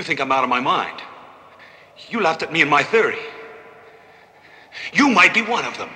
You think I'm out of my mind. You laughed at me and my theory. You might be one of them.